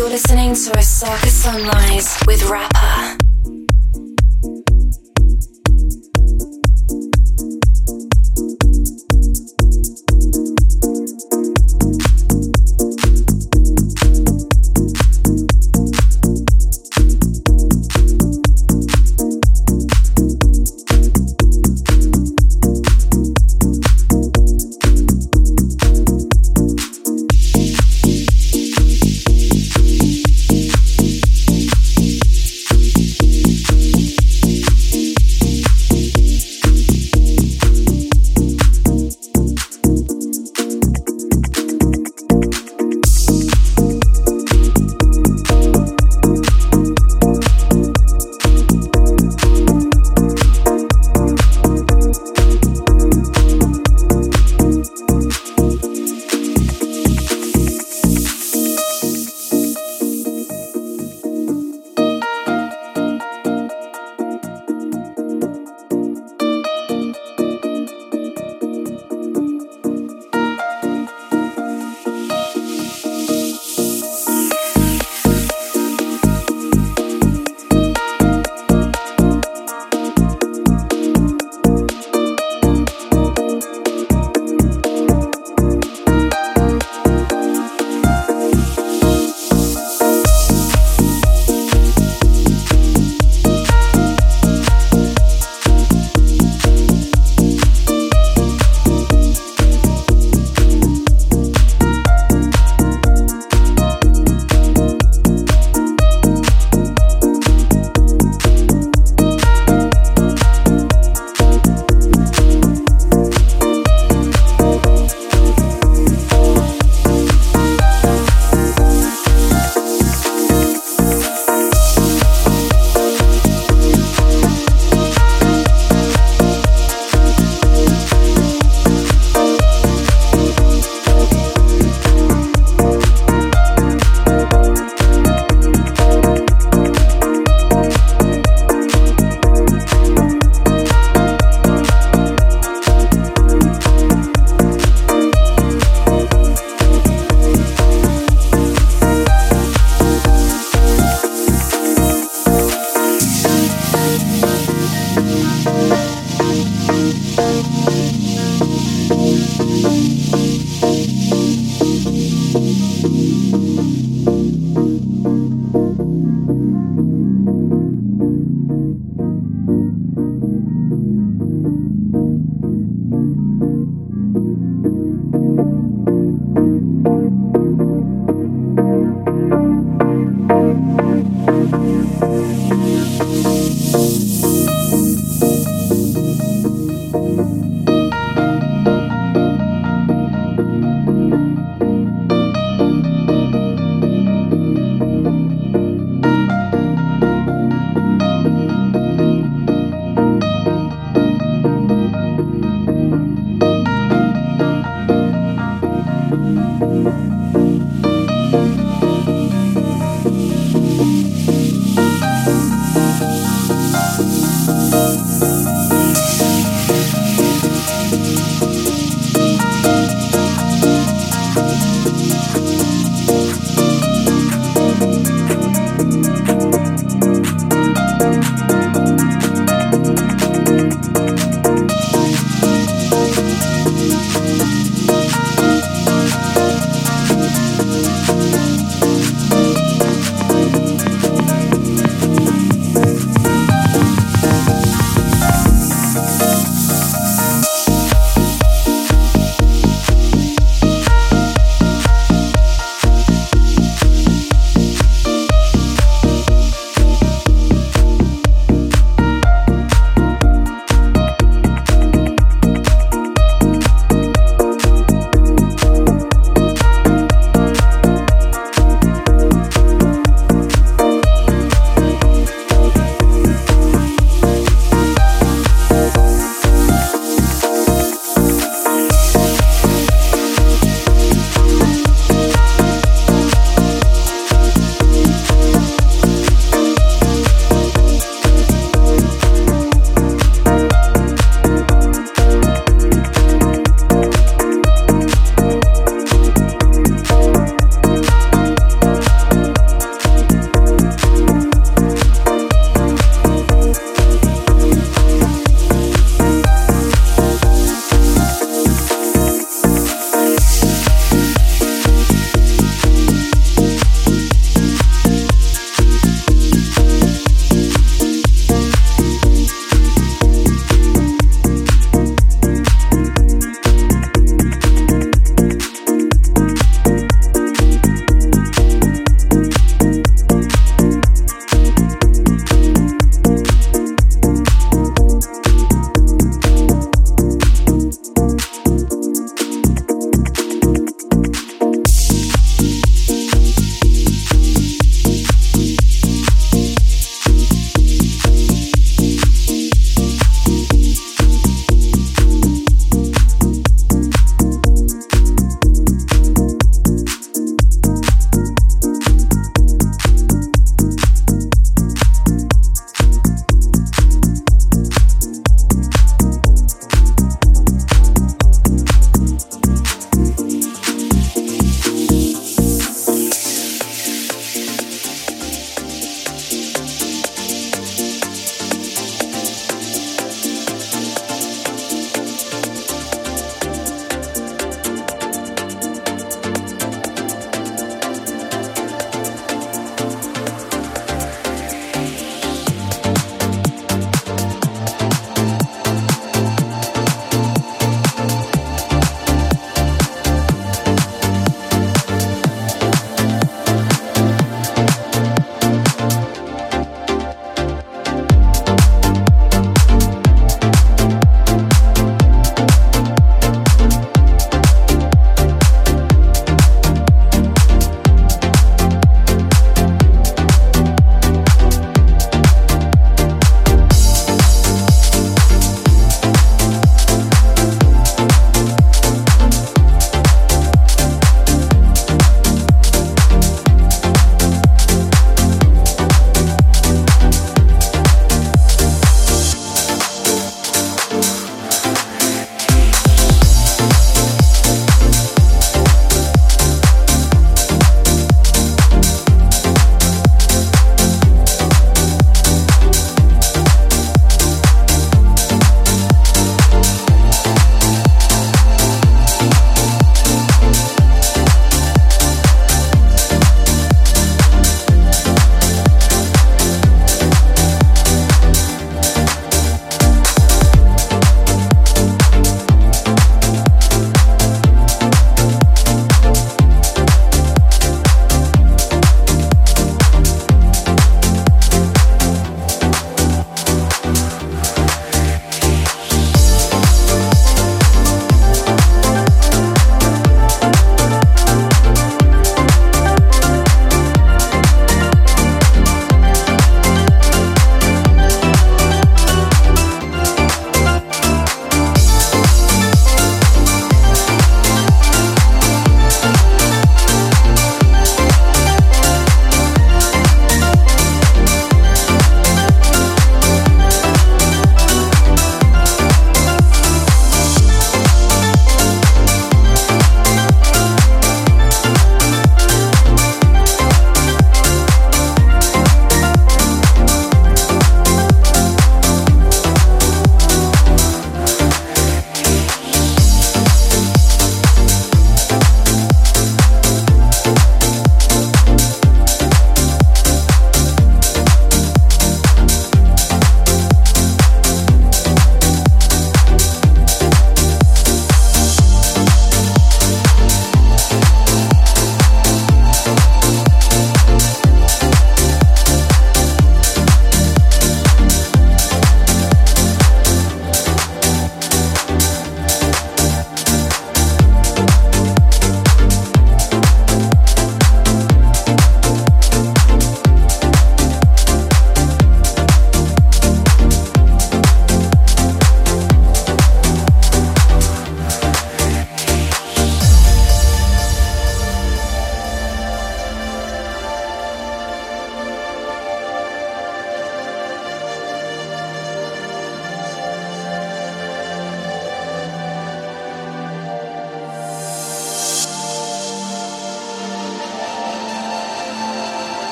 You're listening to a Osaka Sunrise with rapper.